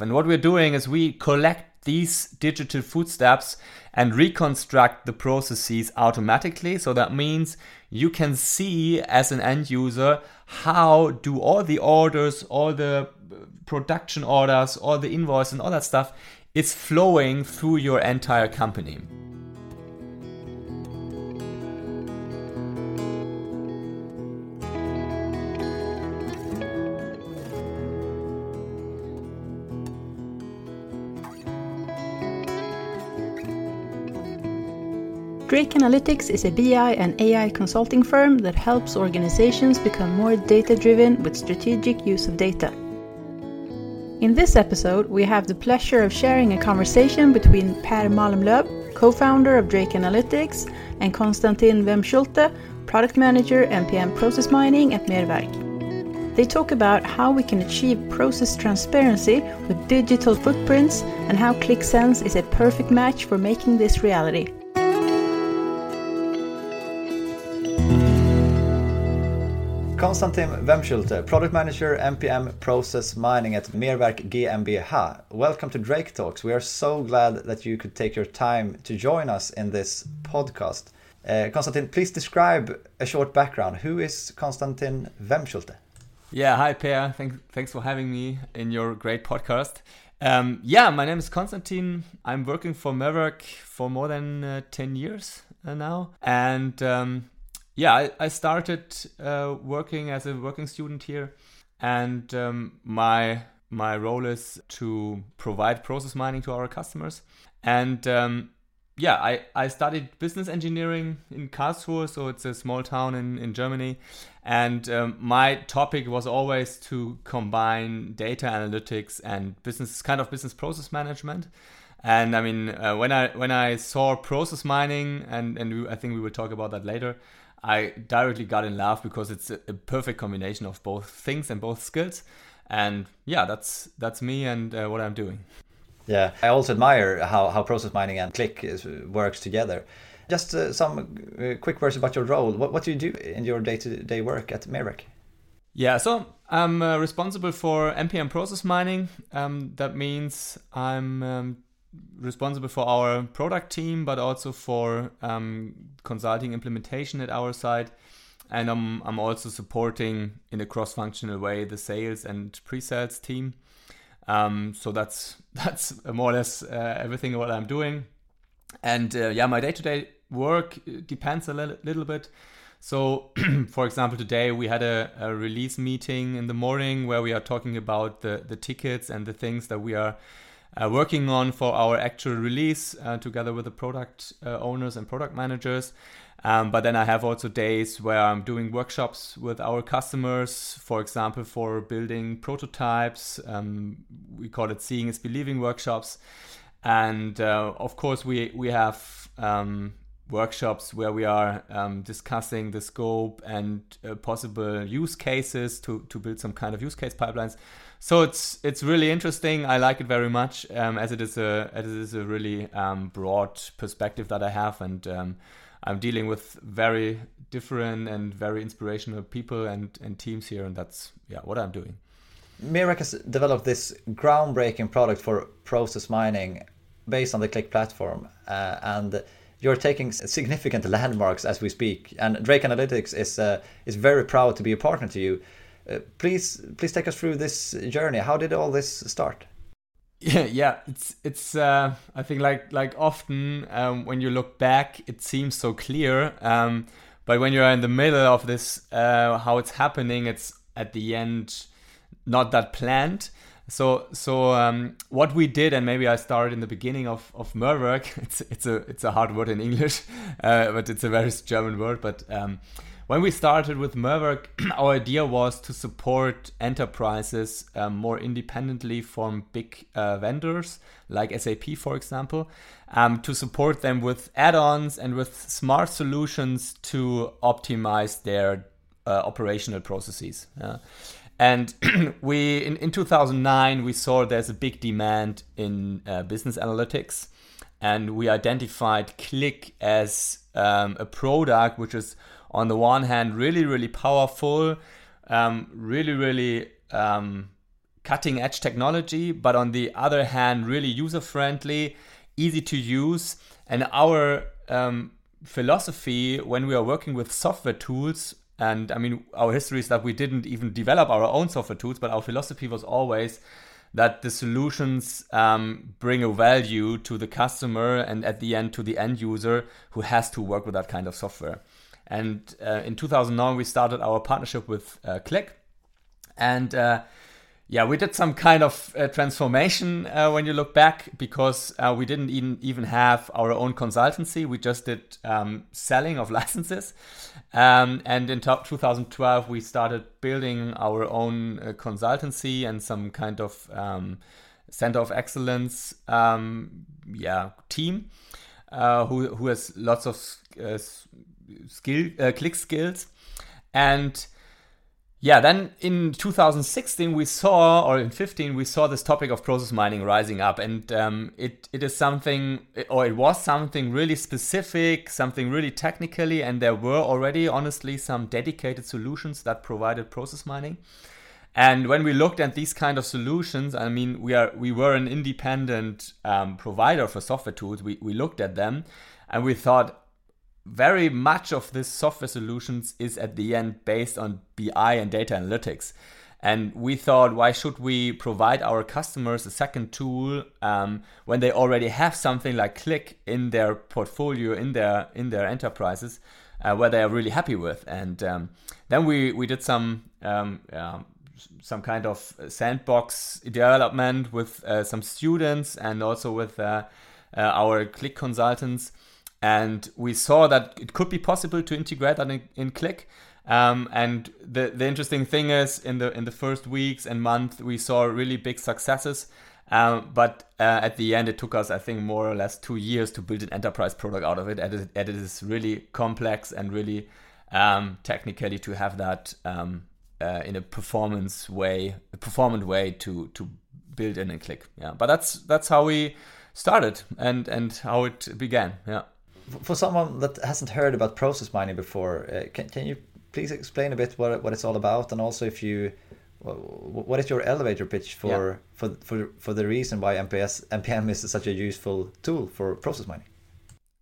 And what we're doing is we collect these digital footsteps and reconstruct the processes automatically. So that means you can see as an end user how do all the orders, all the production orders, all the invoices and all that stuff is flowing through your entire company. Drake Analytics is a BI and AI consulting firm that helps organizations become more data driven with strategic use of data. In this episode, we have the pleasure of sharing a conversation between Per Malmlöv, co founder of Drake Analytics, and Constantin Wehmschulte, product manager MPM process mining at Mehrwerk. They talk about how we can achieve process transparency with digital footprints and how Qlik Sense is a perfect match for making this reality. Constantin Wehmschulte, Product Manager, MPM Process Mining at Mehrwerk GmbH. Welcome to Drake Talks. We are so glad that you could take your time to join us in this podcast. Uh, Constantin, please describe a short background. Who is Constantin Wehmschulte? Yeah, hi Per. Thanks, thanks for having me in your great podcast. Um, yeah, my name is Constantin. I'm working for Mehrwerk for more than uh, 10 years uh, now. And um, yeah, I, I started uh, working as a working student here, and um, my my role is to provide process mining to our customers. And um, yeah, I, I studied business engineering in Karlsruhe, so it's a small town in, in Germany. And um, my topic was always to combine data analytics and business, kind of business process management. And I mean, uh, when I when I saw process mining, and and we, I think we will talk about that later. I directly got in love because it's a, a perfect combination of both things and both skills. And yeah, that's that's me and uh, what I'm doing. Yeah, I also admire how, how process mining and Qlik is, works together. Just uh, some uh, quick words about your role. What, what do you do in your day to day work at Mehrwerk? Yeah, so I'm uh, responsible for MPM process mining. Um, that means I'm um, responsible for our product team, but also for um, consulting implementation at our side. And I'm, I'm also supporting in a cross functional way the sales and pre sales team. Um, so that's that's more or less uh, everything what I'm doing. And uh, yeah, my day to day work depends a little, little bit. So, for example, today we had a, a, release meeting in the morning where we are talking about the, the tickets and the things that we are uh, working on for our actual release uh, together with the product uh, owners and product managers. Um, but then I have also days where I'm doing workshops with our customers, for example, for building prototypes. Um, we call it Seeing is Believing workshops. And uh, of course, we, we have um, workshops where we are um, discussing the scope and uh, possible use cases to, to build some kind of use case pipelines. So it's it's really interesting. I like it very much um, as it is a as it is a really um, broad perspective that I have, and um, I'm dealing with very different and very inspirational people and, and teams here, and that's yeah what I'm doing. Mehrwerk has developed this groundbreaking product for process mining based on the Qlik platform, uh, and you're taking significant landmarks as we speak. And Drake Analytics is uh, is very proud to be a partner to you. Uh, please, please take us through this journey. How did all this start? Yeah, yeah, it's it's. Uh, I think like like often um, when you look back, it seems so clear. Um, but when you're in the middle of this, uh, how it's happening, it's at the end not that planned. So so um, what we did, and maybe I started in the beginning of of Mehrwerk. It's it's a it's a hard word in English, uh, but it's a very German word. But um, when we started with Mehrwerk, our idea was to support enterprises um, more independently from big uh, vendors like SAP, for example, um, to support them with add-ons and with smart solutions to optimize their uh, operational processes. And we in, in 2009 we saw there's a big demand in uh, business analytics, and we identified Qlik as um, a product which is on the one hand really really powerful, um, really really um, cutting edge technology, but on the other hand, really user friendly, easy to use. And our um, philosophy when we are working with software tools, and I mean, our history is that we didn't even develop our own software tools, but our philosophy was always that the solutions um, bring a value to the customer and at the end to the end user who has to work with that kind of software. And uh, in 2009, we started our partnership with uh, Qlik. And uh, yeah, we did some kind of uh, transformation uh, when you look back because uh, we didn't even even have our own consultancy. We just did um, selling of licenses, um, and in 2012 we started building our own uh, consultancy and some kind of um, center of excellence, um, yeah, team uh, who who has lots of uh, skill Qlik skills and yeah, then in 2016 we saw, or in 15 we saw this topic of process mining rising up, and um, it it is something, or it was something really specific, something really technically, and there were already, honestly, some dedicated solutions that provided process mining. And when we looked at these kind of solutions, I mean, we are we were an independent um, provider for software tools. We we looked at them, and we thought, very much of this software solutions is at the end based on BI and data analytics. And we thought, why should we provide our customers a second tool um, when they already have something like Qlik in their portfolio, in their in their enterprises, uh, where they are really happy with? And um, then we we did some um, some kind of sandbox development with uh, some students and also with uh, uh our Qlik consultants and we saw that it could be possible to integrate that in, in Qlik. Um, and the the interesting thing is, in the in the first weeks and month, we saw really big successes. Um, but uh, at the end, it took us, I think, more or less two years to build an enterprise product out of it. And it, and it is really complex and really um, technically to have that um, uh, in a performance way, a performant way to to build in a Qlik. Yeah, but that's that's how we started and and how it began. Yeah for someone that hasn't heard about process mining before, uh, can, can you please explain a bit what, what it's all about and also if you what is your elevator pitch for yeah. for, for for the reason why MPS MPM is such a useful tool for process mining?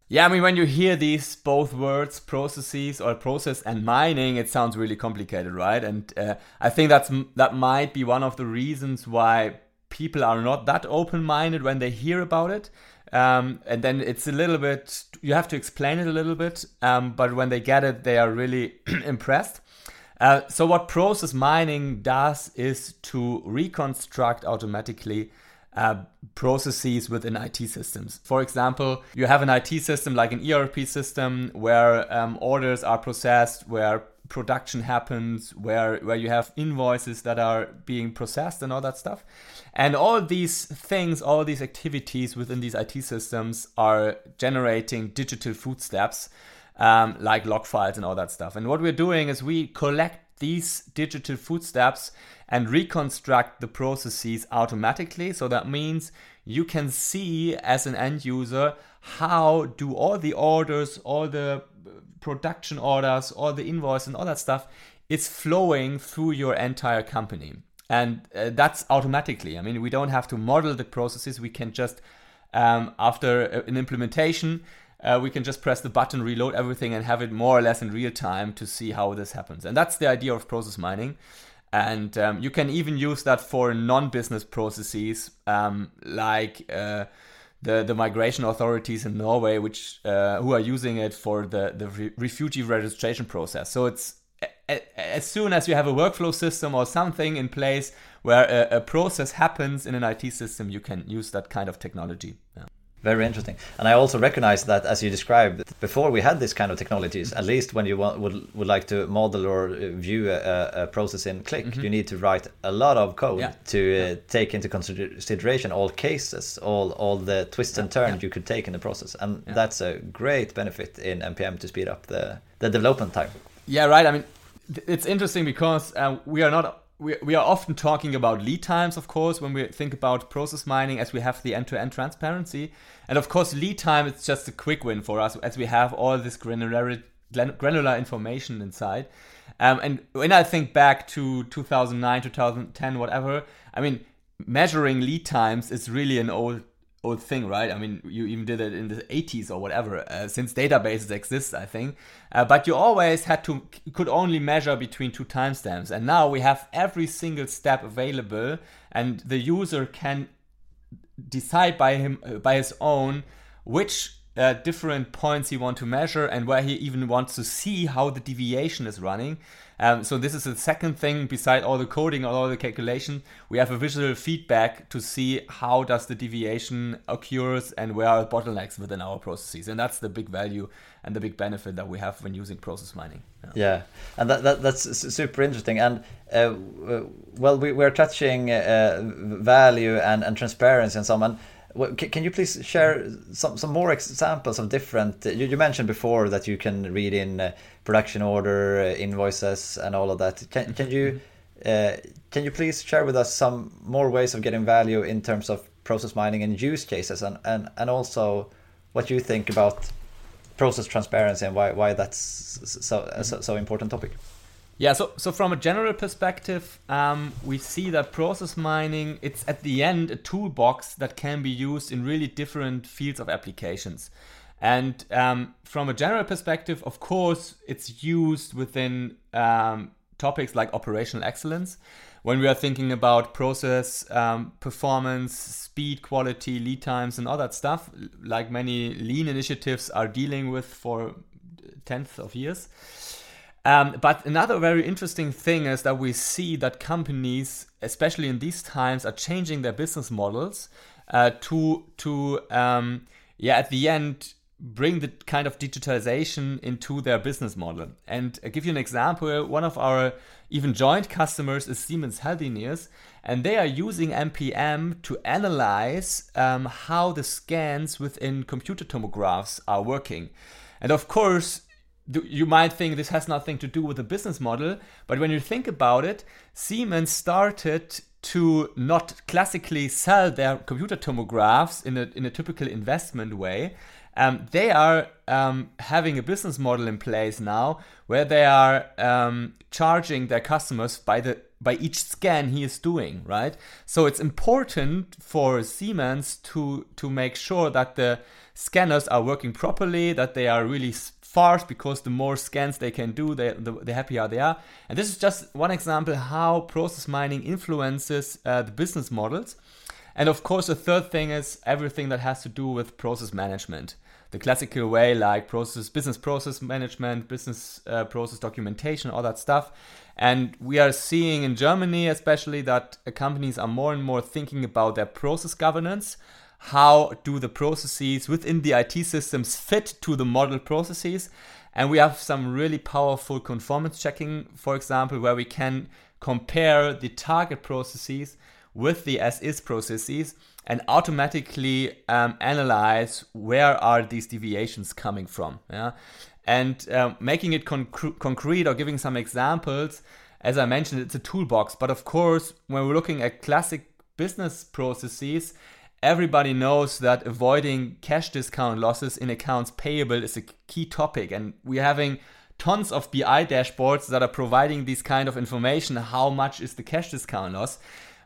Yeah, I mean when you hear these both words, processes or process and mining, it sounds really complicated, right? And uh, I think that's that might be one of the reasons why people are not that open-minded when they hear about it um, and then it's a little bit, you have to explain it a little bit, um, but when they get it, they are really impressed. Uh, so, what process mining does is to reconstruct automatically uh, processes within IT systems. For example, you have an IT system like an ERP system where um, orders are processed, where production happens, where where you have invoices that are being processed and all that stuff. And all these things, all these activities within these IT systems are generating digital footsteps, um, like log files and all that stuff. And what we're doing is we collect these digital footsteps and reconstruct the processes automatically. So that means you can see as an end user how do all the orders, all the production orders, all the invoice and all that stuff is flowing through your entire company. And uh, that's automatically. I mean, we don't have to model the processes. We can just, um, after an implementation, uh, we can just press the button, reload everything, and have it more or less in real time to see how this happens. And that's the idea of process mining. And um, you can even use that for non business processes um, like. Uh, the, the migration authorities in Norway, which uh, who are using it for the, the re- refugee registration process. So it's as soon as you have a workflow system or something in place where a, a process happens in an IT system, you can use that kind of technology. Yeah. Very interesting. And I also recognize that, as you described, before we had this kind of technologies, at least when you want, would, would like to model or uh, view a, a process in Qlik, mm-hmm. you need to write a lot of code yeah. to uh, yeah. take into consideration all cases, all, all the twists yeah. and turns you could take in the process. And that's a great benefit in MPM to speed up the, the development time. Yeah, right. I mean, it's interesting because uh, we are not we, we are often talking about lead times, of course, when we think about process mining, as we have the end to end transparency. And of course, lead time is just a quick win for us as we have all this granular, granular information inside. Um, and when I think back to 2009, 2010, whatever, I mean, measuring lead times is really an old old thing, right? I mean, you even did it in the 80s or whatever, uh, since databases exist, I think. Uh, but you always had to could only measure between two timestamps, and now we have every single step available, and the user can decide by him by his own which uh, different points he wants to measure and where he even wants to see how the deviation is running. Um, so this is the second thing beside all the coding or all the calculation. We have a visual feedback to see how does the deviation occurs and where are bottlenecks within our processes. And that's the big value and the big benefit that we have when using process mining. Yeah, yeah. and that, that, that's super interesting. And uh, well, we, we're touching uh, value and, and transparency and so on. Can you please share some, some more examples of different? You, you mentioned before that you can read in uh, production order, uh, invoices, and all of that. Can, can you uh, can you please share with us some more ways of getting value in terms of process mining and use cases, and, and, and also what you think about process transparency and why, why that's so, so, so important topic? Yeah, so so from a general perspective, um, we see that process mining it's at the end a toolbox that can be used in really different fields of applications. And um, from a general perspective, of course, it's used within um, topics like operational excellence. When we are thinking about process um, performance, speed, quality, lead times, and all that stuff, like many lean initiatives are dealing with for tenths of years. Um, but another very interesting thing is that we see that companies, especially in these times, are changing their business models uh, to to um, yeah at the end bring the kind of digitalization into their business model. And I'll give you an example. One of our even joint customers is Siemens Healthineers, and they are using MPM to analyze um, how the scans within computer tomographs are working. And of course, you might think this has nothing to do with the business model, but when you think about it, Siemens started to not classically sell their computer tomographs in a, in a typical investment way. Um, they are um, having a business model in place now where they are um, charging their customers by the by each scan he is doing, right? So it's important for Siemens to to make sure that the scanners are working properly, that they are really fast because the more scans they can do, the, the, the happier they are. And this is just one example how process mining influences uh, the business models. And of course, the third thing is everything that has to do with process management. The classical way, like process, business process management, business uh, process documentation, all that stuff. And we are seeing in Germany, especially, that companies are more and more thinking about their process governance how do the processes within the IT systems fit to the model processes. And we have some really powerful conformance checking, for example, where we can compare the target processes with the as is processes and automatically um, analyze where are these deviations coming from. Yeah? And um, making it conc- concrete or giving some examples, as I mentioned, it's a toolbox. But of course, when we're looking at classic business processes, everybody knows that avoiding cash discount losses in accounts payable is a key topic and we're having tons of BI dashboards that are providing this kind of information how much is the cash discount loss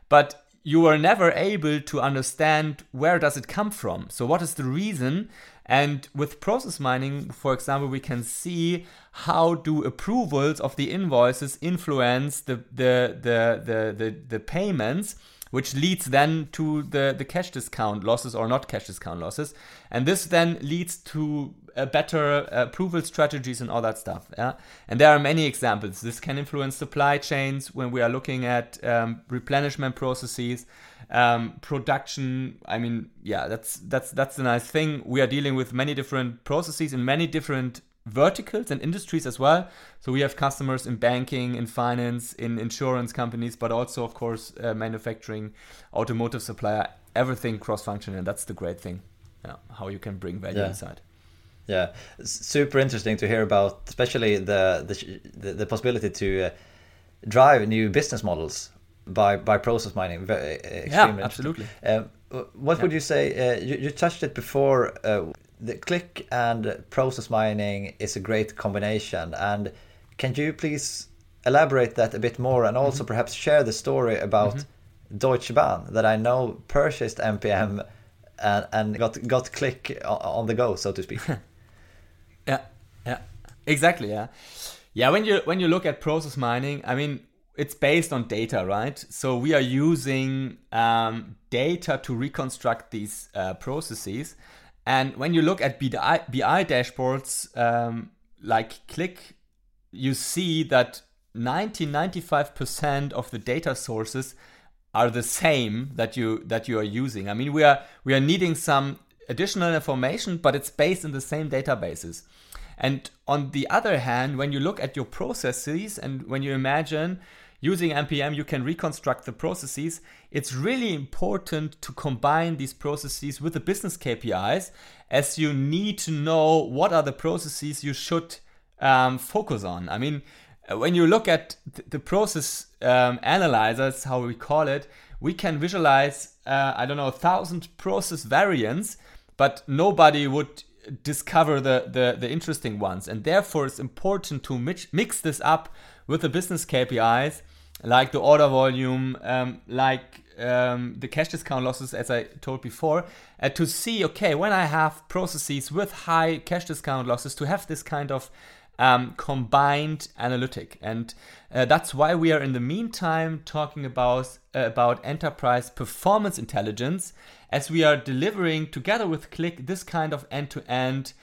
but you are never able to understand where does it come from so what is the reason and with process mining for example we can see how do approvals of the invoices influence the the the the, the, the payments which leads then to the, the cash discount losses or not cash discount losses. And this then leads to a better approval strategies and all that stuff. Yeah? And there are many examples. This can influence supply chains when we are looking at um, replenishment processes. Um, production i mean yeah that's that's that's the nice thing we are dealing with many different processes in many different verticals and industries as well. So we have customers in banking, in finance, in insurance companies, but also, of course, uh, manufacturing, automotive supplier, everything cross-functional. And that's the great thing, yeah, how you can bring value yeah. inside. Yeah, super interesting to hear about, especially the the, the possibility to uh, drive new business models by by process mining. Very, yeah, absolutely. Uh, what yeah. would you say? Uh, you, you touched it before uh, the Qlik and process mining is a great combination. And can you please elaborate that a bit more and also mm-hmm. perhaps share the story about mm-hmm. Deutsche Bahn that I know purchased MPM and, and got got Qlik on the go, so to speak. yeah, yeah, exactly. Yeah, yeah. When you when you look at process mining, I mean, it's based on data, right? So we are using um, data to reconstruct these uh, processes. And when you look at BI, BI dashboards um, like Qlik, you see that 90 95% of the data sources are the same that you that you are using. I mean, we are we are needing some additional information, but it's based in the same databases. And on the other hand, when you look at your processes and when you imagine using MPM, you can reconstruct the processes. It's really important to combine these processes with the business KPIs as you need to know what are the processes you should um, focus on. I mean, when you look at the process um, analyzers, how we call it, we can visualize, uh, I don't know, a thousand process variants, but nobody would discover the, the, the interesting ones. And therefore, it's important to mix, mix this up with the business KPIs, like the order volume, um, like um, the cash discount losses, as I told before, uh, to see, okay, when I have processes with high cash discount losses, to have this kind of um, combined analytic. And uh, that's why we are in the meantime talking about, uh, about enterprise performance intelligence as we are delivering together with Qlik this kind of end to end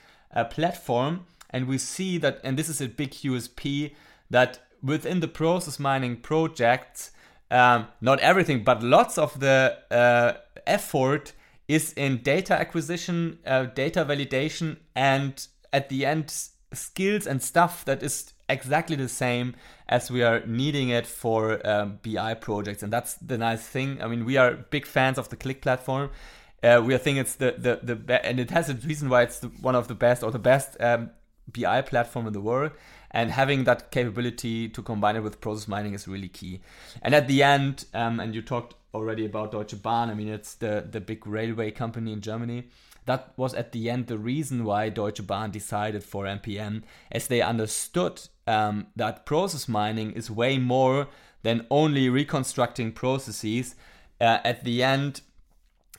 platform. And we see that, and this is a big USP, that within the process mining projects, um, not everything, but lots of the uh, effort is in data acquisition, uh, data validation, and at the end, skills and stuff that is exactly the same as we are needing it for um, BI projects. And that's the nice thing. I mean, we are big fans of the Qlik platform. Uh, we think it's the the the be- and it has a reason why it's the, one of the best or the best um, BI platform in the world. And having that capability to combine it with process mining is really key. And at the end, um, and you talked already about Deutsche Bahn. I mean, it's the the big railway company in Germany that was at the end the reason why Deutsche Bahn decided for MPM, as they understood um, that process mining is way more than only reconstructing processes. Uh, at the end,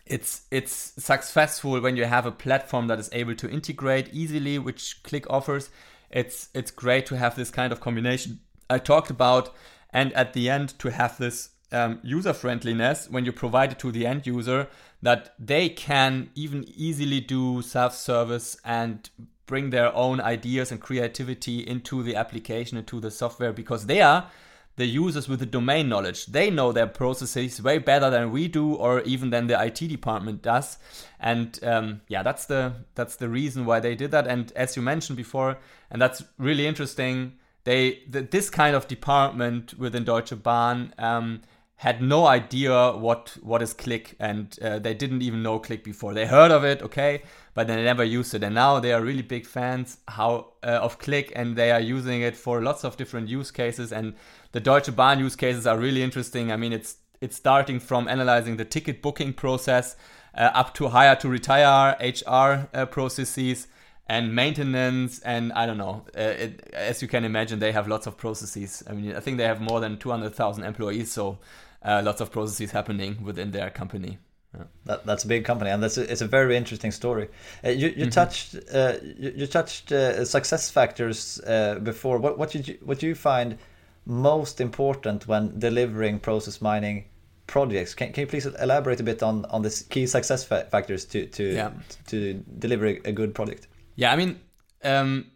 it's it's successful when you have a platform that is able to integrate easily, which Qlik offers. It's it's great to have this kind of combination I talked about, and at the end to have this um, user friendliness when you provide it to the end user that they can even easily do self service and bring their own ideas and creativity into the application, into the software, because they are the users with the domain knowledge. They know their processes way better than we do, or even than the IT department does. And um, yeah, that's the that's the reason why they did that. And as you mentioned before, and that's really interesting. They the, this kind of department within Deutsche Bahn um, had no idea what what is Qlik and uh, they didn't even know Qlik before. They heard of it okay but they never used it. And now they are really big fans how uh, of Qlik and they are using it for lots of different use cases. And the deutsche bahn use cases are really interesting. I mean it's it's starting from analyzing the ticket booking process uh, up to hire to retire hr uh, processes and maintenance and i don't know uh, it, as you can imagine they have lots of processes. I mean i think they have more than 200000 employees so uh, lots of processes happening within their company. Yeah. That, that's a big company, and that's a, it's a very interesting story. Uh, you you mm-hmm. touched uh, you, you, touched uh, success factors uh, before. What what did you what do you find most important when delivering process mining projects? Can, can you please elaborate a bit on on the key success fa- factors to to yeah. to deliver a good product? Yeah, I mean. Um,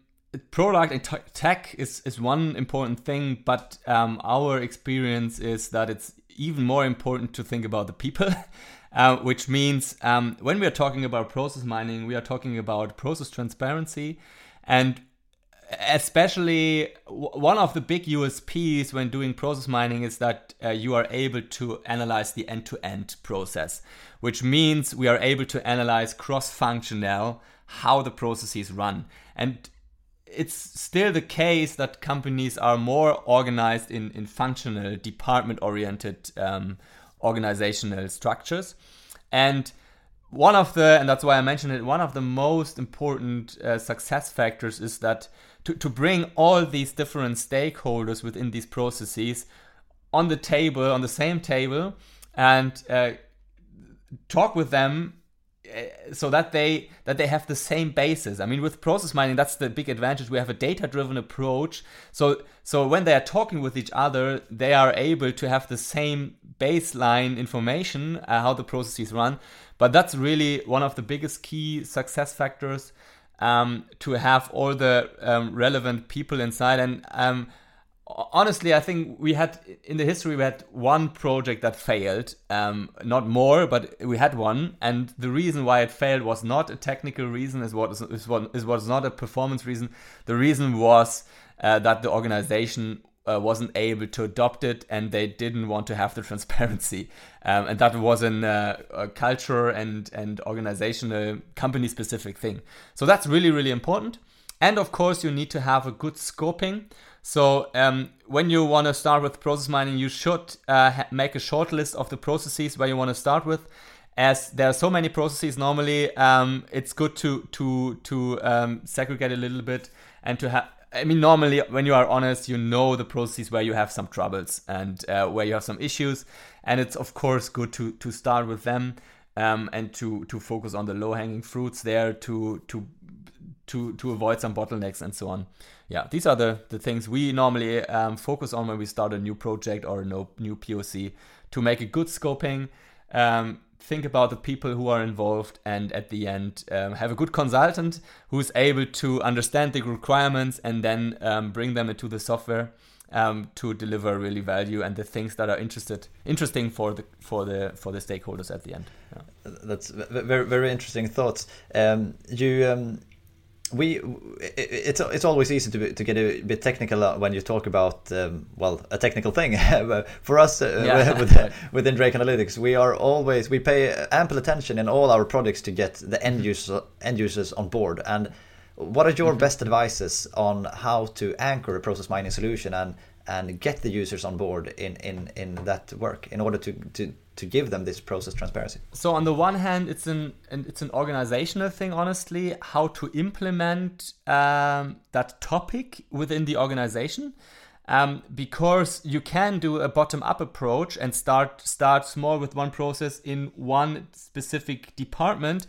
product and tech is, is one important thing, but um, our experience is that it's even more important to think about the people, uh, which means um, when we are talking about process mining, we are talking about process transparency. And especially one of the big USPs when doing process mining is that uh, you are able to analyze the end to end process, which means we are able to analyze cross functional how the processes run. And it's still the case that companies are more organized in, in functional, department oriented um, organizational structures. And one of the, and that's why I mentioned it, one of the most important uh, success factors is that to, to bring all these different stakeholders within these processes on the table, on the same table, and uh, talk with them so that they that they have the same basis. I mean, with process mining, that's the big advantage. We have a data-driven approach. So so when they are talking with each other, they are able to have the same baseline information uh, how the processes run. But that's really one of the biggest key success factors um, to have all the um, relevant people inside. And um, honestly, I think we had in the history we had one project that failed, um, not more, but we had one, and the reason why it failed was not a technical reason, is what is, what is was not a performance reason. The reason was uh, that the organization uh, wasn't able to adopt it, and they didn't want to have the transparency, um, and that was an, uh, a culture and and organizational company specific thing. So that's really really important. And of course, you need to have a good scoping. So um, when you want to start with process mining, you should uh, make a short list of the processes where you want to start with. As there are so many processes, normally um, it's good to to to um, segregate a little bit and to have. I mean, normally when you are honest, you know the processes where you have some troubles and uh, where you have some issues, and it's of course good to to start with them um, and to to focus on the low hanging fruits there to to to to avoid some bottlenecks and so on. Yeah, these are the the things we normally um, focus on when we start a new project or a no, new POC to make a good scoping. Um, think about the people who are involved and at the end um, have a good consultant who's able to understand the requirements and then um, bring them into the software um, to deliver really value and the things that are interested interesting for the for the for the stakeholders at the end yeah. that's very very interesting thoughts um, you we it's it's always easy to to get a bit technical uh, when you talk about um, well a technical thing for us uh, yeah. within, within Drake Analytics we are always we pay ample attention in all our products to get the end mm-hmm. user end users on board and what are your mm-hmm. best advices on how to anchor a process mining solution and and get the users on board in in in that work in order to to to give them this process transparency so on the one hand it's an it's an organizational thing honestly how to implement um, that topic within the organization um, because you can do a bottom-up approach and start start small with one process in one specific department.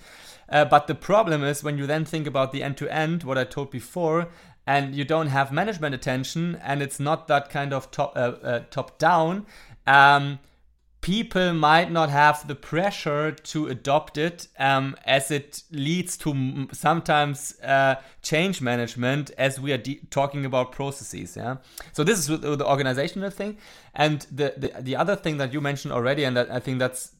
Uh, but the problem is when you then think about the end-to-end, what I told before, and you don't have management attention and it's not that kind of top uh, uh, top down um, people might not have the pressure to adopt it um, as it leads to sometimes uh, change management as we are talking about processes yeah? So this is the, organizational thing. And the, the, the other thing that you mentioned already and that i think that's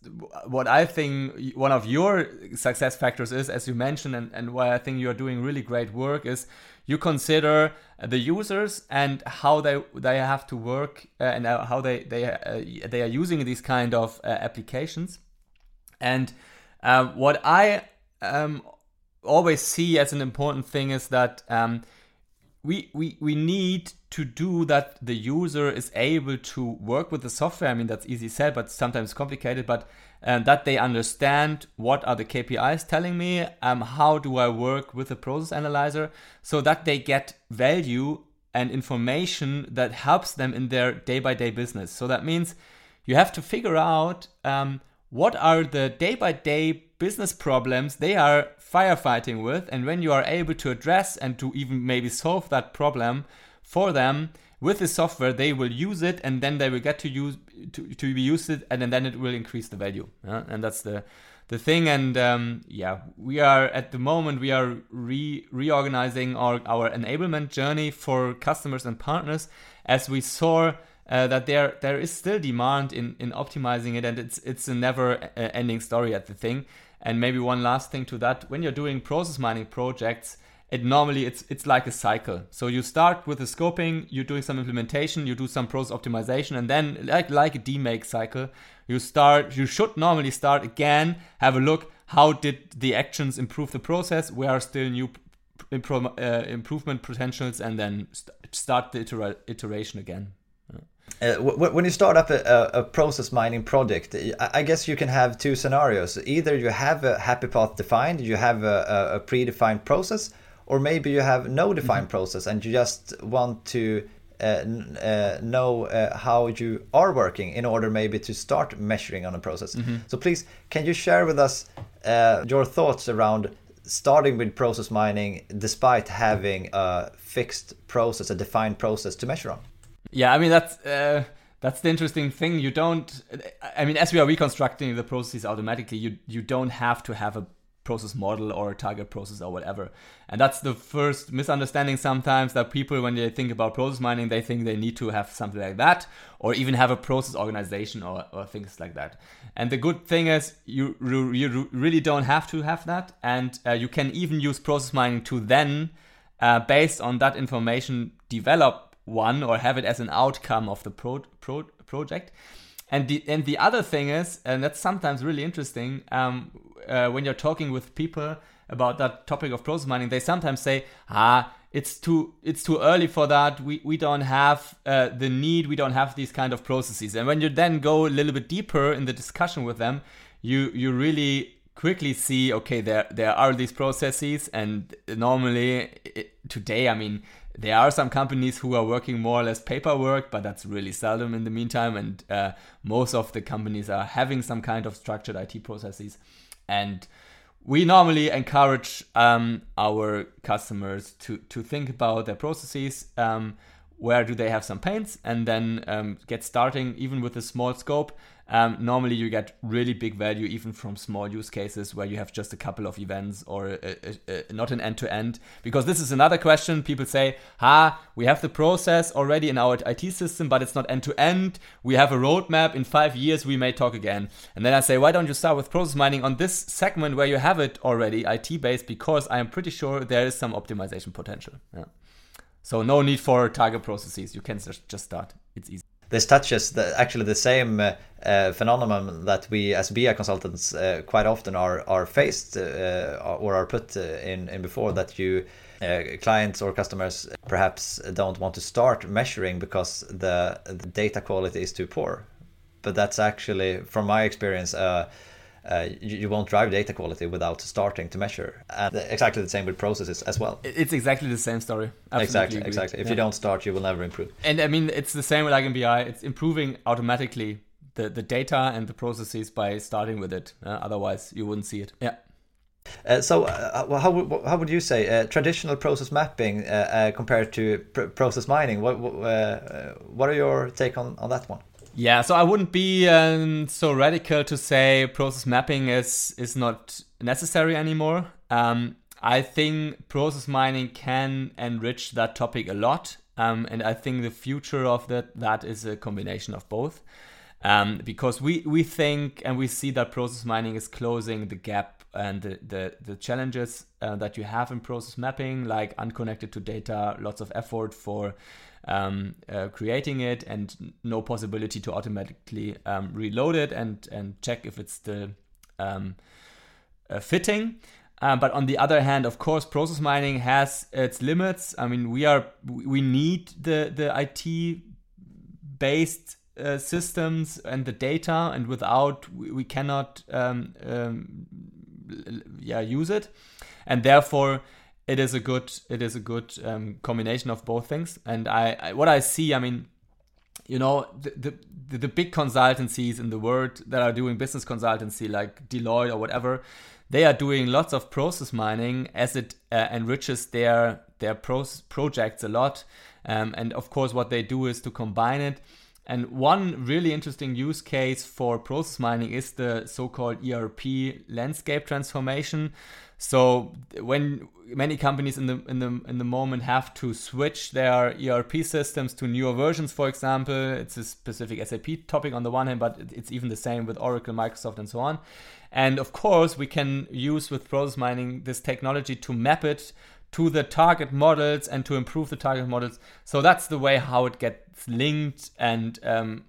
what i think one of your success factors is as you mentioned and, and why i think you're doing really great work is you consider the users and how they they have to work uh, and how they they uh, they are using these kind of uh, applications. And uh, what I um, always see as an important thing is that um, we, we we need to do that the user is able to work with the software. I mean that's easy said, but sometimes complicated. But and that they understand what are the KPIs telling me, um, how do I work with the process analyzer, so that they get value and information that helps them in their day by day business. So that means you have to figure out um, what are the day by day business problems they are firefighting with, and when you are able to address and to even maybe solve that problem for them, with the software they will use it and then they will get to use to, to be used it and then it will increase the value yeah? and that's the the thing and um, yeah we are at the moment we are re reorganizing our, our enablement journey for customers and partners. As we saw uh, that there there is still demand in in optimizing it and it's it's a never uh, ending story at the thing. And maybe one last thing to that. When you're doing process mining projects it normally it's it's like a cycle. So you start with the scoping, you're doing some implementation, you do some process optimization, and then like like a DMAIC cycle, you start you should normally start again, have a look how did the actions improve the process, where are still new impro- uh, improvement potentials, and then st- start the itera- iteration again. Uh, w- when you start up a, a, process mining project, I guess you can have two scenarios. Either you have a happy path defined, you have a, a predefined process, or maybe you have no defined mm-hmm. process and you just want to uh, uh, know uh, how you are working in order maybe to start measuring on a process. Mm-hmm. So please, can you share with us uh, your thoughts around starting with process mining despite having a fixed process, a defined process to measure on? Yeah, I mean that's uh, that's the interesting thing. You don't. I mean, as we are reconstructing the processes automatically, you you don't have to have a process model or target process or whatever. And that's the first misunderstanding sometimes that people, when they think about process mining, they think they need to have something like that or even have a process organization or, or things like that. And the good thing is you, you really don't have to have that. And uh, you can even use process mining to then, uh, based on that information, develop one or have it as an outcome of the pro, pro, project. And the and the other thing is, and that's sometimes really interesting, um, uh, when you're talking with people about that topic of process mining, they sometimes say, ah, it's too it's too early for that. We we don't have uh, the need. We don't have these kind of processes. And when you then go a little bit deeper in the discussion with them, you you really quickly see okay there there are these processes and normally it, today i mean there are some companies who are working more or less paperwork, but that's really seldom in the meantime. And uh, most of the companies are having some kind of structured IT processes. And we normally encourage um, our customers to, to think about their processes. Um, where do they have some pains and then um, get starting even with a small scope um, normally you get really big value even from small use cases where you have just a couple of events or a, a, a, not an end-to-end. Because this is another question. People say ha we have the process already in our it system but it's not end-to-end. We have a roadmap. In five years we may talk again. And then i say why don't you start with process mining on this segment where you have it already it based because i am pretty sure there is some optimization potential. Yeah. so no need for target processes. You can just start. It's easy this touches the, actually the same uh, uh, phenomenon that we as BI consultants uh, quite often are are faced uh, or are put uh, in in before that you uh, clients or customers perhaps don't want to start measuring because the, the data quality is too poor. But that's actually from my experience uh, you, you, won't drive data quality without starting to measure. And exactly the same with processes as well. It's exactly the same story. Absolutely exactly, agree. exactly. If yeah. you don't start, you will never improve. And I mean, it's the same with like in BI. It's improving automatically the, the data and the processes by starting with it. Uh, otherwise, you wouldn't see it. Yeah. Uh, so, uh, how, how would you say uh, traditional process mapping uh, uh, compared to pr process mining? What what are your take on, on that one? Yeah, so I wouldn't be um, so radical to say process mapping is is not necessary anymore. Um, I think process mining can enrich that topic a lot, um, and I think the future of that that is a combination of both. Um, because we, we think and we see that process mining is closing the gap and the, the, the challenges uh, that you have in process mapping, like unconnected to data, lots of effort for um, uh, creating it and no possibility to automatically um, reload it and, and check if it's still um, uh, fitting. Uh, but on the other hand, of course, process mining has its limits. I mean, we are we need the the IT based uh, systems and the data, and without we, we cannot um, um, yeah use it, and therefore it is a good it is a good um, combination of both things. And I, I, what I see, I mean, you know, the, the the big consultancies in the world that are doing business consultancy like Deloitte or whatever, they are doing lots of process mining as it uh, enriches their their pros- projects a lot. Um, and of course, what they do is to combine it. And one really interesting use case for process mining is the so-called ERP landscape transformation. So when many companies in the in the in the moment have to switch their ERP systems to newer versions, for example, it's a specific SAP topic on the one hand, but it's even the same with Oracle, Microsoft, and so on. And of course, we can use with process mining this technology to map it to the target models and to improve the target models. So that's the way how it gets linked, and um,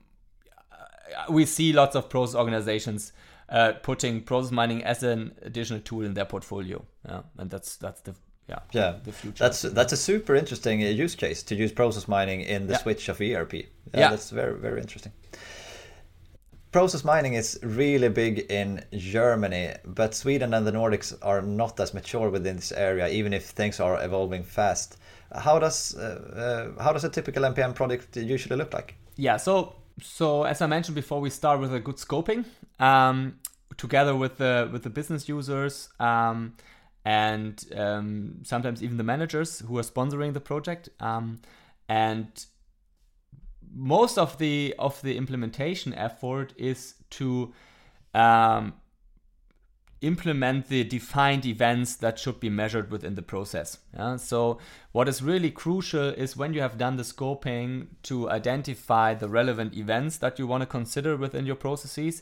we see lots of process organizations uh, putting process mining as an additional tool in their portfolio. Yeah, and that's that's the yeah, yeah, the future. That's that's a super interesting uh, use case to use process mining in the Yeah. switch of ERP. Yeah, Yeah. that's very very interesting. Process mining is really big in Germany, but Sweden and the Nordics are not as mature within this area, even if things are evolving fast. How does uh, uh, how does a typical MPM product usually look like? Yeah, so so as I mentioned before, we start with a good scoping um, together with the with the business users um, and um, sometimes even the managers who are sponsoring the project. Um, and most of the of the implementation effort is to um, implement the defined events that should be measured within the process. Yeah? So what is really crucial is when you have done the scoping to identify the relevant events that you want to consider within your processes.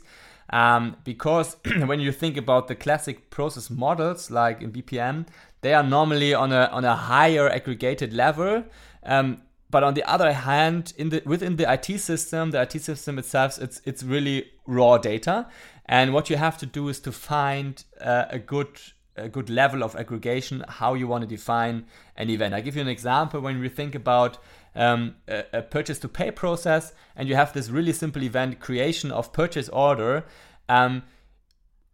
Um, because when you think about the classic process models like in BPM, they are normally on a on a higher aggregated level. Um, but on the other hand, in the within the IT system, the IT system itself, it's it's really raw data, and what you have to do is to find uh, a good a good level of aggregation, how you want to define an event. I give you an example when we think about um, a, a purchase to pay process, and you have this really simple event creation of purchase order. Um,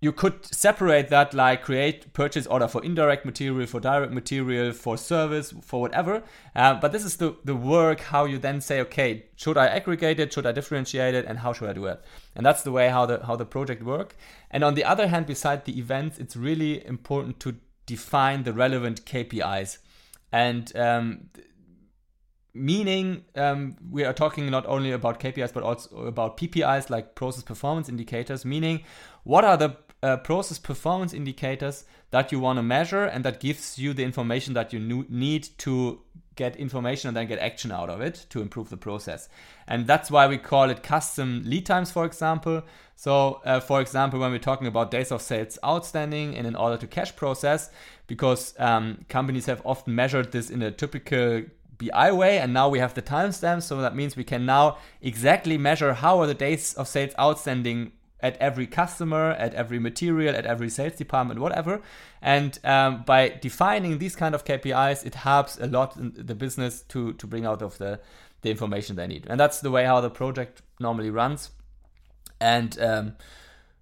you could separate that like create purchase order for indirect material for direct material for service for whatever. Uh, but this is the, the work how you then say okay should i aggregate it? Should i differentiate it? And how should i do it? And that's the way how the how the project work. And on the other hand beside the events it's really important to define the relevant kpis and um, meaning um, we are talking not only about KPIs but also about PPIs like process performance indicators. Meaning what are the uh, process performance indicators that you want to measure and that gives you the information that you need to get information and then get action out of it to improve the process and that's why we call it custom lead times for example so uh, for example when we're talking about days of sales outstanding in an order to cash process because um, companies have often measured this in a typical BI way, and now we have the timestamps. So that means we can now exactly measure how are the days of sales outstanding at every customer, at every material, at every sales department, whatever. And um, by defining these kind of KPIs, it helps a lot the business to to bring out of the the information they need. And that's the way how the project normally runs. And um,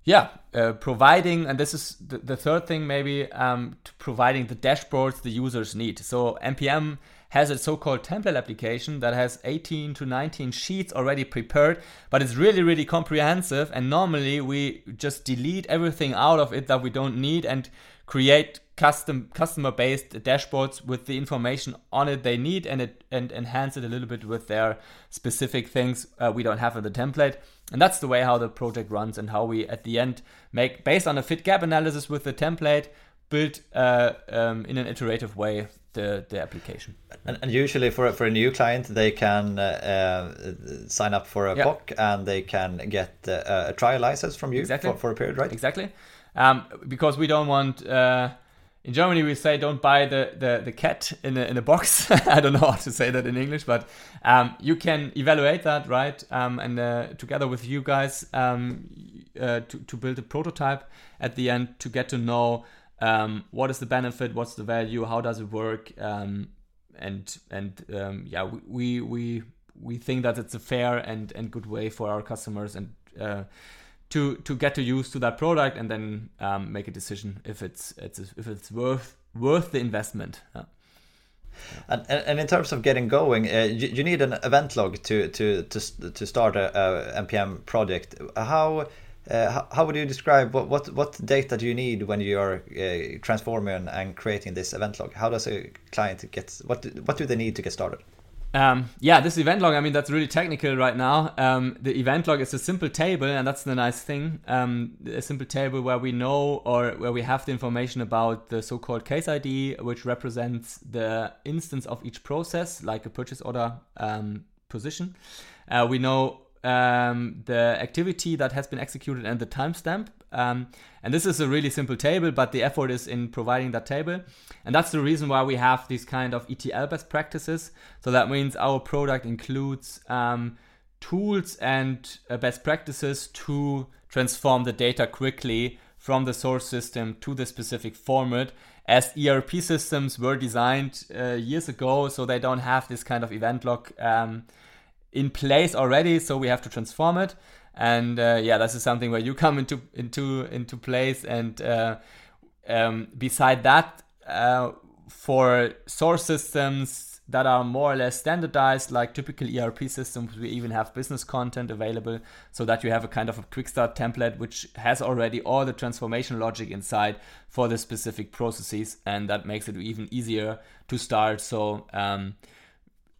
yeah, uh, providing, and this is the, the third thing maybe, um, providing the dashboards the users need. So MPM has a so-called template application that has 18 to 19 sheets already prepared, but it's really, really comprehensive. And normally we just delete everything out of it that we don't need and create custom customer-based dashboards with the information on it they need and it and enhance it a little bit with their specific things uh, we don't have in the template. And that's the way how the project runs and how we at the end make based on a fit gap analysis with the template build uh, um, in an iterative way the, the application. And, and usually for for a new client, they can uh, uh, sign up for a Yeah. POC and they can get uh, a trial license from you Exactly. for, for a period, right? Exactly. Um, because we don't want. Uh, in Germany, we say don't buy the, the, the cat in a, in a box. I don't know how to say that in English, but um, you can evaluate that, right? Um, and uh, together with you guys um, uh, to, to build a prototype at the end to get to know um, what is the benefit, what's the value, how does it work, um, and and um, yeah, we, we we think that it's a fair and and good way for our customers and uh, to to get to use to that product and then um, make a decision if it's it's if it's worth worth the investment. Yeah. And, and and in terms of getting going, uh, you, you need an event log to to to, to start a, a MPM project. How uh, how, how would you describe what, what what data do you need when you are uh, transforming and creating this event log? How does a client get what do, what do they need to get started? Um, yeah, this event log, I mean, that's really technical right now. Um, the event log is a simple table, and that's the nice thing. Um, a simple table where we know or where we have the information about the so called case ID, which represents the instance of each process, like a purchase order um, position. Uh, we know um, the activity that has been executed and the timestamp. Um, and this is a really simple table, but the effort is in providing that table. And that's the reason why we have these kind of ETL best practices. So that means our product includes um, tools and uh, best practices to transform the data quickly from the source system to the specific format as ERP systems were designed uh, years ago, so they don't have this kind of event log um, in place already. So we have to transform it, and uh, yeah, this is something where you come into into into place. And uh, um, beside that, uh, for source systems that are more or less standardized, like typical ERP systems. We even have business content available so that you have a kind of a quick start template which has already all the transformation logic inside for the specific processes, and that makes it even easier to start. So, um,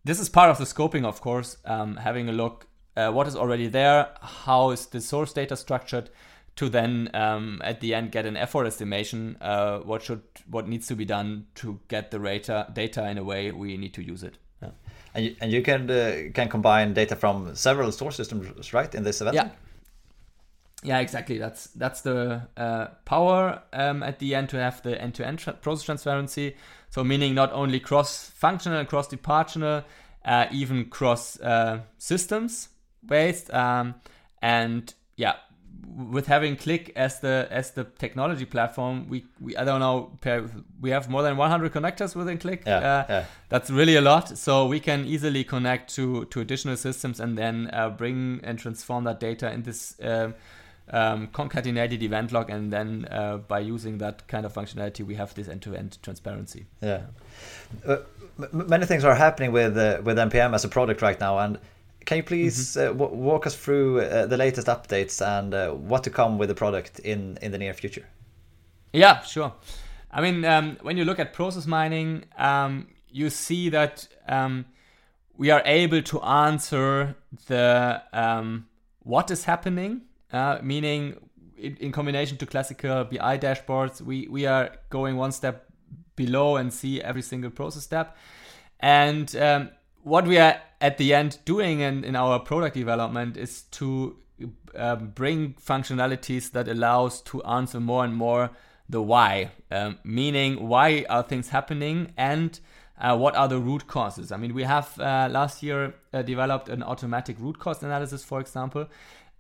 this is part of the scoping, of course, um, having a look uh, what is already there, how is the source data structured, to then um, at the end get an effort estimation. Uh, what should what needs to be done to get the data data in a way we need to use it. Yeah. And you, and you can uh, can combine data from several source systems, right? In this event. Yeah. Yeah, exactly. That's that's the uh, power um, at the end to have the end-to-end tra- process transparency. So meaning not only cross-functional, cross-departmental, uh, even cross uh, systems based, um, and yeah, with having Qlik as the as the technology platform, we, we I don't know, we have more than 100 connectors within Qlik. Yeah, uh, yeah. That's really a lot. So we can easily connect to to additional systems and then uh, bring and transform that data in this. Um, um, concatenated event log, and then uh, by using that kind of functionality, we have this end-to-end transparency. Yeah, uh, many things are happening with uh, with MPM as a product right now, and can you please mm-hmm. uh, w- walk us through uh, the latest updates and uh, what to come with the product in, in the near future? Yeah, sure. I mean, um, when you look at process mining, um, you see that um, we are able to answer the um, what is happening, uh, meaning in, in, combination to classical BI dashboards, we, we are going one step below and see every single process step. And um, what we are at the end doing in, in our product development is to uh, bring functionalities that allows to answer more and more the why, um, meaning why are things happening and uh, what are the root causes. I mean, we have uh, last year uh, developed an automatic root cause analysis, for example,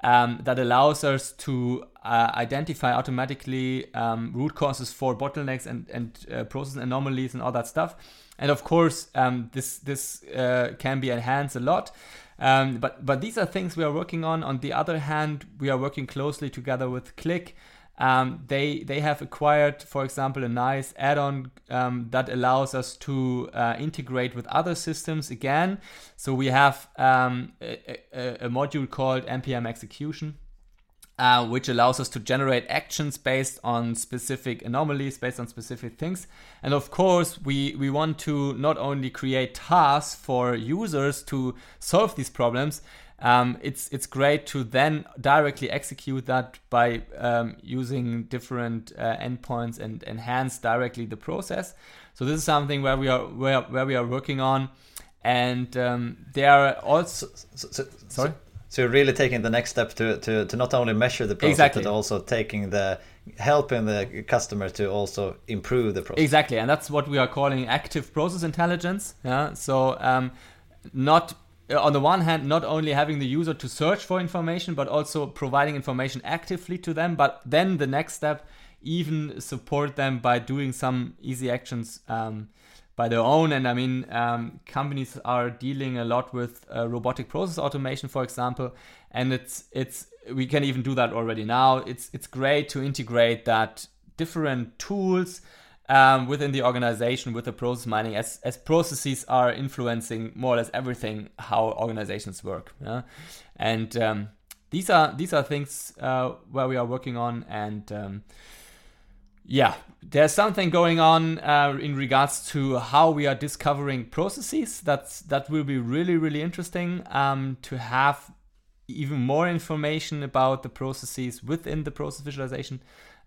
um, that allows us to uh, identify automatically um, root causes for bottlenecks and, and uh, process anomalies and all that stuff. And of course, um, this this uh, can be enhanced a lot. Um, but but these are things we are working on. On the other hand, we are working closely together with Qlik. Um, they they have acquired, for example, a nice add-on um, that allows us to uh, integrate with other systems again. So we have um, a, a, a, module called MPM execution, uh, which allows us to generate actions based on specific anomalies, based on specific things. And of course, we, we want to not only create tasks for users to solve these problems, um, it's it's great to then directly execute that by um, using different uh, endpoints and enhance directly the process. So this is something where we are where, where we are working on, and um, there are also so, so, sorry. So you're really taking the next step to, to, to not only measure the process, exactly. but also taking the helping the customer to also improve the process. Exactly, and that's what we are calling active process intelligence. Yeah, so um, not uh, on the one hand, not only having the user to search for information, but also providing information actively to them. But then the next step, even support them by doing some easy actions um, by their own. And I mean, um, companies are dealing a lot with uh, robotic process automation, for example, and it's it's we can even do that already now. It's it's great to integrate that different tools um, within the organization with the process mining as, as processes are influencing more or less everything how organizations work yeah? and um, these are these are things uh, where we are working on and um, yeah there's something going on uh, in regards to how we are discovering processes that's that will be really really interesting um, to have even more information about the processes within the process visualization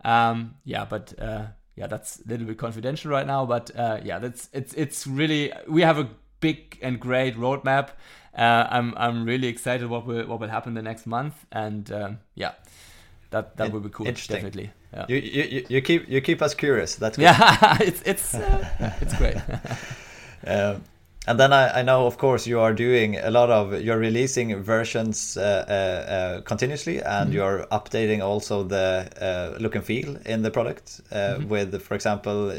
um, yeah but uh, yeah, that's a little bit confidential right now, but uh, yeah, that's it's it's really we have a big and great roadmap. Uh, I'm I'm really excited what will what will happen the next month, and um, yeah, that that will be cool. Definitely. Yeah. You, you you keep you keep us curious. That's good. yeah, it's it's uh, it's great. Um, and then I, I, know, of course, you are doing a lot of you're releasing versions uh, uh, uh, continuously, and mm-hmm. you're updating also the uh, look and feel in the product. Uh, mm-hmm. With, for example,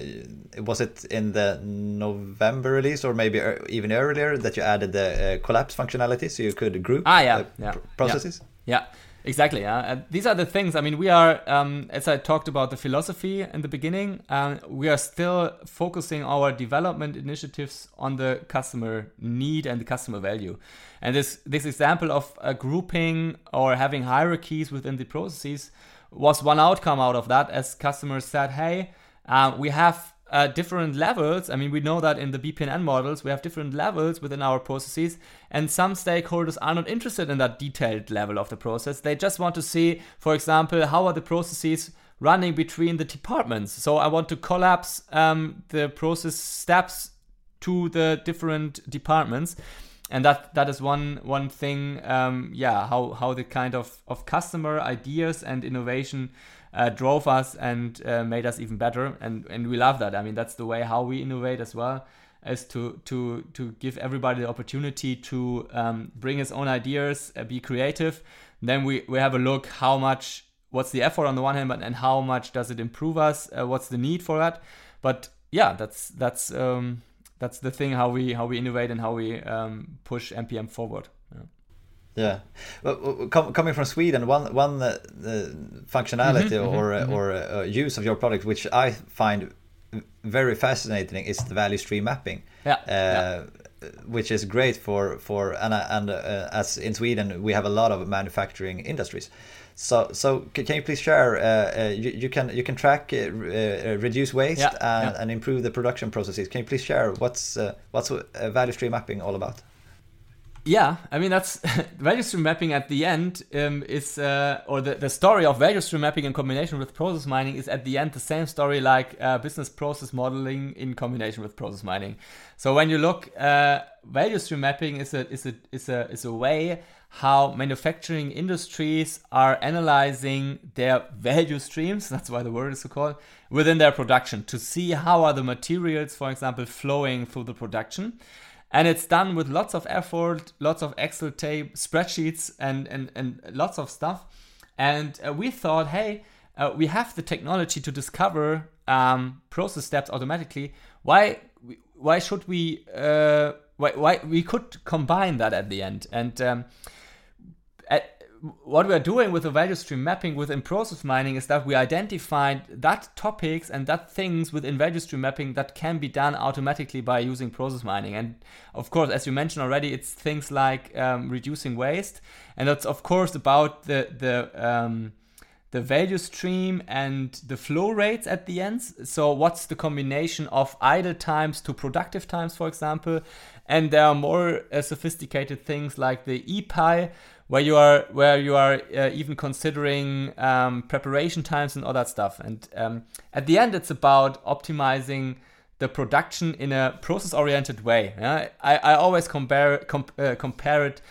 was it in the November release or maybe even earlier that you added the uh, collapse functionality, so you could group ah, yeah, yeah. processes? yeah. yeah. Exactly. Yeah. these are the things. I mean, we are, um, as I talked about the philosophy in the beginning, um, we are still focusing our development initiatives on the customer need and the customer value. And this this example of a grouping or having hierarchies within the processes was one outcome out of that, as customers said, "Hey, uh, we have uh, different levels. I mean, we know that in the BPMN models, we have different levels within our processes, and some stakeholders are not interested in that detailed level of the process. They just want to see, for example, how are the processes running between the departments. So I want to collapse um, the process steps to the different departments. And that, that is one one thing, um, yeah, how, how the kind of, of customer ideas and innovation uh, drove us and uh, made us even better. And and we love that. I mean, that's the way how we innovate as well, is to to to give everybody the opportunity to um, bring his own ideas, uh, be creative. And then we we have a look how much what's the effort on the one hand, but and how much does it improve us? Uh, what's the need for that? But yeah, that's that's um, that's the thing how we how we innovate and how we um, push MPM forward. Yeah. Well, com coming from Sweden, one one uh, functionality mm -hmm, or mm -hmm. or uh, use of your product which I find very fascinating is the value stream mapping. Yeah. Uh, yeah. Which is great for for and and uh, as in Sweden we have a lot of manufacturing industries. So so can you please share? you, you can you can track reduce waste yeah, and, yeah. and improve the production processes. Can you please share what's what's value stream mapping all about? Yeah, I mean that's value stream mapping at the end um, is uh, or the, the story of value stream mapping in combination with process mining is at the end the same story like uh, business process modeling in combination with process mining. So when you look, uh, value stream mapping is a is a is a is a way how manufacturing industries are analyzing their value streams that's why the word is so called within their production to see how are the materials for example flowing through the production and it's done with lots of effort, lots of Excel tape, spreadsheets, and and and lots of stuff. And uh, we thought, hey, uh, we have the technology to discover um, process steps automatically. Why why should we? Uh, why, why we could combine that at the end and. Um, what we are doing with the value stream mapping within process mining is that we identified that topics and that things within value stream mapping that can be done automatically by using process mining. And of course, as you mentioned already, it's things like um, reducing waste, and that's of course about the the um, the value stream and the flow rates at the end. So, what's the combination of idle times to productive times, for example? And there are more uh, sophisticated things like the EPI, where you are where you are uh, even considering um, preparation times and all that stuff. And um, at the end, it's about optimizing the production in a process-oriented way. Yeah? I, I always compare comp, uh, compare it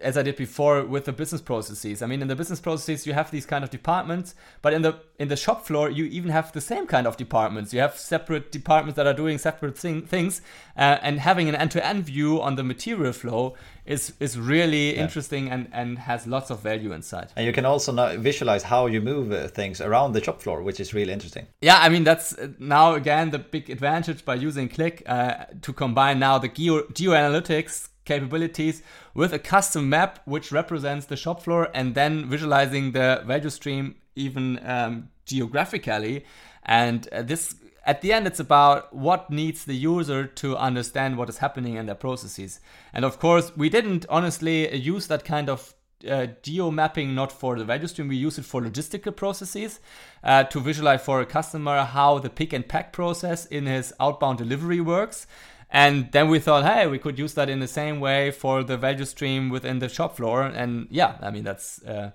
as I did before with the business processes. I mean, in the business processes, you have these kind of departments, but in the in the shop floor, you even have the same kind of departments. You have separate departments that are doing separate thing, things, uh, and having an end-to-end view on the material flow is is really yeah. interesting and and has lots of value inside. And you can also now visualize how you move uh, things around the shop floor, which is really interesting. Yeah, I mean that's uh, now again the big advantage by using Qlik uh, to combine now the geo, geo analytics capabilities with a custom map which represents the shop floor and then visualizing the value stream even um, geographically. And uh, this, at the end, it's about what needs the user to understand what is happening in their processes. And of course, we didn't honestly use that kind of uh, geo mapping not for the value stream we use it for logistical processes uh, to visualize for a customer how the pick and pack process in his outbound delivery works and then we thought, hey, we could use that in the same way for the value stream within the shop floor. And yeah, I mean that's uh,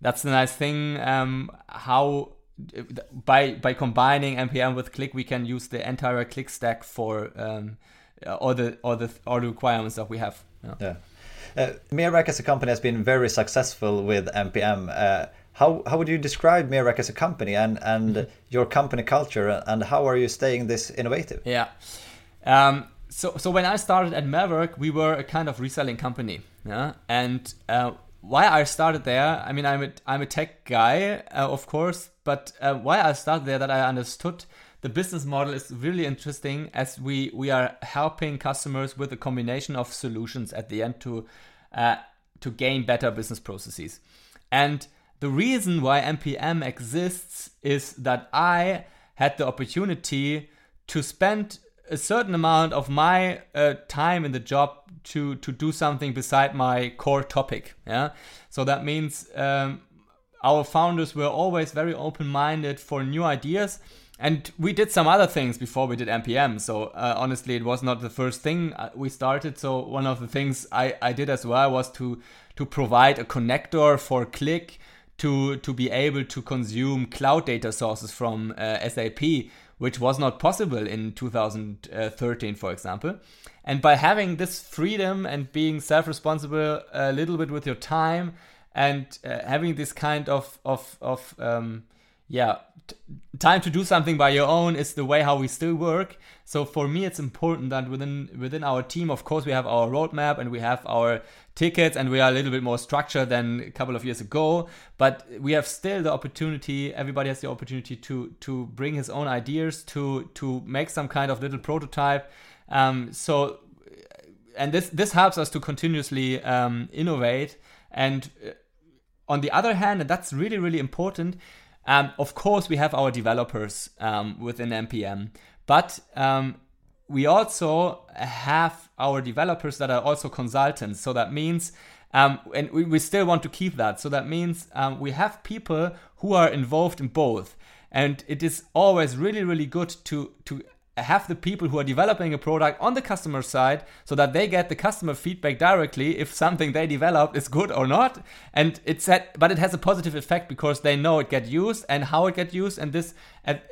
that's the nice thing. Um, how by by combining MPM with Qlik, we can use the entire Qlik stack for um, all the all the all the requirements that we have. Yeah. yeah. Uh, Mehrwerk as a company has been very successful with MPM. Uh, how, how would you describe Mehrwerk as a company and, and mm-hmm. your company culture and how are you staying this innovative? Yeah. Um, so so when I started at Mehrwerk, we were a kind of reselling company, yeah. And uh, why I started there, I mean, I'm a I'm a tech guy, uh, of course, but uh, why I started there, that I understood the business model is really interesting as we we are helping customers with a combination of solutions at the end to uh, to gain better business processes. And the reason why MPM exists is that I had the opportunity to spend a certain amount of my uh, time in the job to to do something beside my core topic. Yeah, so that means um, our founders were always very open minded for new ideas. And we did some other things before we did MPM. So uh, honestly, it was not the first thing uh, we started. So one of the things I, I did as well was to to provide a connector for Qlik to to be able to consume cloud data sources from uh, SAP which was not possible in 2013, for example. And by having this freedom and being self-responsible a little bit with your time and uh, having this kind of of of um, yeah time to do something by your own is the way how we still work so for me it's important that within within our team of course we have our roadmap and we have our tickets and we are a little bit more structured than a couple of years ago but we have still the opportunity everybody has the opportunity to to bring his own ideas to to make some kind of little prototype. Um, so and this this helps us to continuously um, innovate. And uh, on the other hand and that's really really important um, of course, we have our developers um, within MPM, but um, we also have our developers that are also consultants. So that means, um, and we, we, still want to keep that. So that means um, we have people who are involved in both. And it is always really, really good to, to have the people who are developing a product on the customer side so that they get the customer feedback directly if something they developed is good or not and it's set, but it has a positive effect because they know it get used and how it get used and this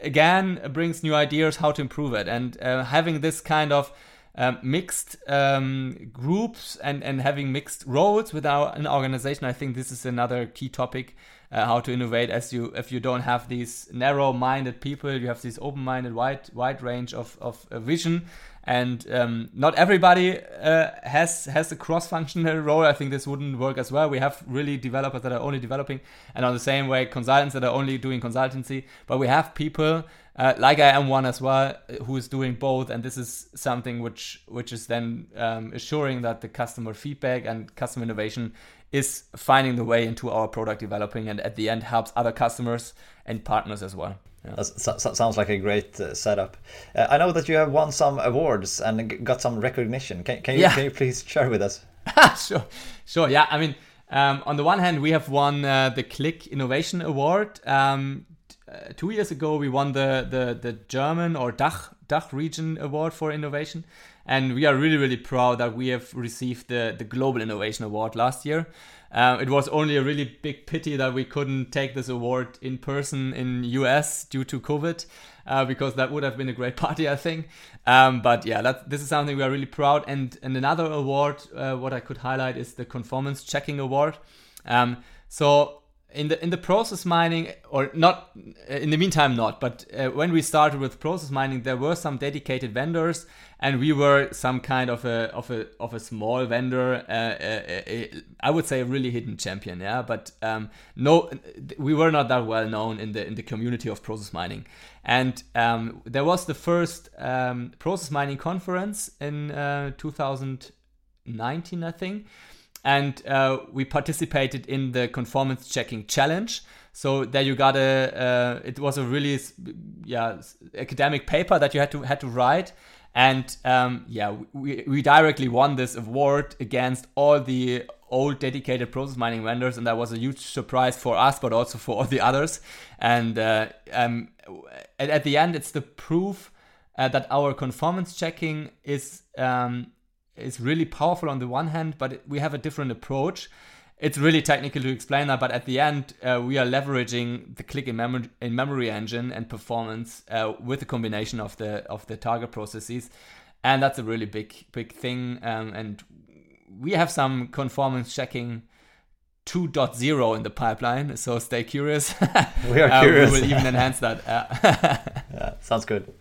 again brings new ideas how to improve it and uh, having this kind of um, mixed um, groups and, and having mixed roles without an organization. I think this is another key topic uh, how to innovate as you if you don't have these narrow-minded people you have this open-minded wide wide range of, of uh, vision and um, not everybody uh, has has a cross-functional role. I think this wouldn't work as well. We have really developers that are only developing, and on the same way, consultants that are only doing consultancy. But we have people uh, like I am one as well who is doing both, and this is something which which is then um, assuring that the customer feedback and customer innovation is finding the way into our product developing and at the end helps other customers and partners as well. Yeah. That sounds like a great uh, setup. Uh, I know that you have won some awards and got some recognition. Can, can, you, yeah. can you please share with us? sure, sure. Yeah, I mean, um, on the one hand, we have won uh, the Qlik Innovation Award. Um, uh, two years ago, we won the, the, the German or Dach, Dach Region Award for Innovation. And we are really, really proud that we have received the, the Global Innovation Award last year. Uh, it was only a really big pity that we couldn't take this award in person in US due to COVID, uh, because that would have been a great party, I think. Um, but yeah, that, this is something we are really proud. And, and another award, uh, what I could highlight is the Conformance Checking Award. Um, so in the in the process mining or not in the meantime not but uh, when we started with process mining there were some dedicated vendors and we were some kind of a of a of a small vendor uh, uh, uh I would say a really hidden champion yeah but um, no we were not that well known in the in the community of process mining. And um, there was the first um, process mining conference in uh, 2019 I think and uh, we participated in the conformance checking challenge. So there you got a, uh, it was a really, yeah, academic paper that you had to had to write, and um, yeah, we, we directly won this award against all the old dedicated process mining vendors, and that was a huge surprise for us, but also for all the others. And uh, um, at, at, the end, it's the proof uh, that our conformance checking is um, is really powerful on the one hand, but we have a different approach. It's really technical to explain that, but at the end, uh, we are leveraging the Qlik in memory, in memory engine and performance uh, with a combination of the of the target processes, and that's a really big big thing. Um, and we have some conformance checking 2.0 in the pipeline, so stay curious. We are uh, curious. we will even enhance that. yeah, sounds good.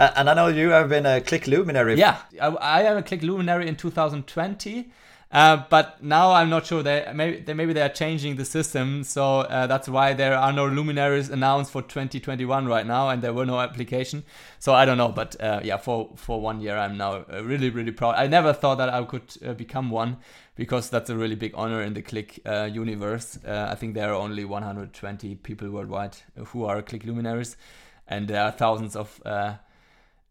Uh, and I know you have been a Qlik luminary. Yeah, I, I am a Qlik luminary in 2020. Uh, but now I'm not sure. They maybe they, maybe they are changing the system, so uh, that's why there are no luminaries announced for 2021 right now, and there were no application. So I don't know, but uh, yeah, for for one year I'm now uh, really really proud. I never thought that I could uh, become one because that's a really big honor in the Qlik uh, universe. I think there are only 120 people worldwide who are Qlik luminaries, and there are thousands of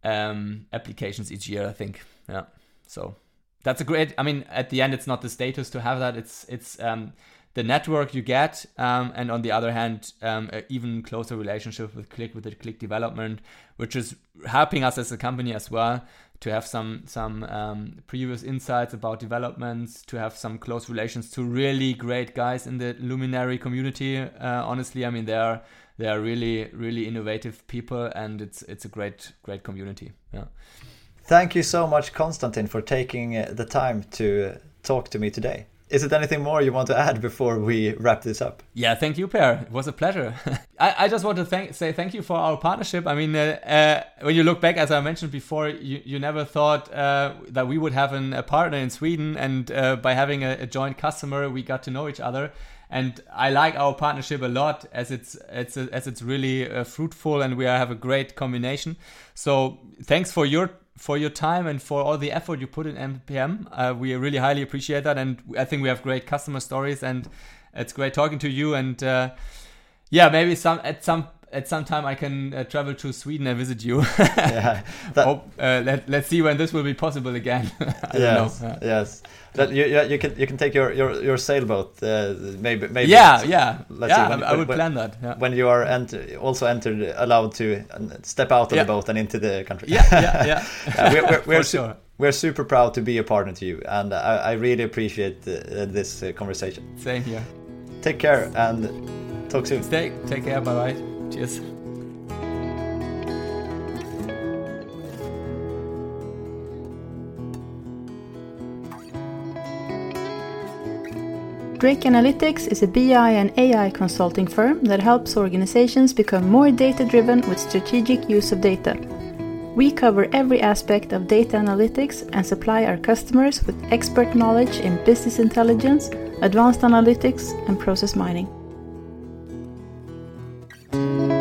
um, applications each year. I think, yeah. So that's a great. I mean, at the end, it's not the status to have that. It's it's um, the network you get, um, and on the other hand, um, even closer relationship with Qlik with the Qlik development, which is helping us as a company as well to have some some um, previous insights about developments, to have some close relations to really great guys in the Luminary community. Uh, honestly, I mean they are they are really really innovative people, and it's it's a great great community. Yeah. Thank you so much, Constantin, for taking uh, the time to talk to me today. Is it anything more you want to add before we wrap this up? Yeah, thank you, Per. It was a pleasure. I, I, just want to thank, say thank you for our partnership. I mean, uh, uh, when you look back, as I mentioned before, you, you never thought uh, that we would have an, a partner in Sweden, and uh, by having a, a, joint customer, we got to know each other. And I like our partnership a lot, as it's it's as it's really uh, fruitful, and we have a great combination. So thanks for your for your time and for all the effort you put in MPM. Uh, we really highly appreciate that, and I think we have great customer stories, and it's great talking to you. And uh, yeah, maybe some at some at some time I can uh, travel to Sweden and visit you. yeah, that, Hope, uh, let, let's see when this will be possible again. yes, yes. That you, you can you can take your your, your sailboat uh, maybe maybe. Yeah, yeah. Let's yeah, see when, I, I would when, plan that. Yeah. When you are enter, also entered allowed to step out of yeah. the boat and into the country. Yeah, yeah, yeah. yeah we're we're, we're, su sure. we're, super proud to be a partner to you, and I, I really appreciate uh, this uh, conversation. Same here. Take care and talk soon. Stay, take care. Bye bye. Cheers. Drake Analytics is a BI and AI consulting firm that helps organizations become more data driven with strategic use of data. We cover every aspect of data analytics and supply our customers with expert knowledge in business intelligence, advanced analytics, and process mining. Thank you.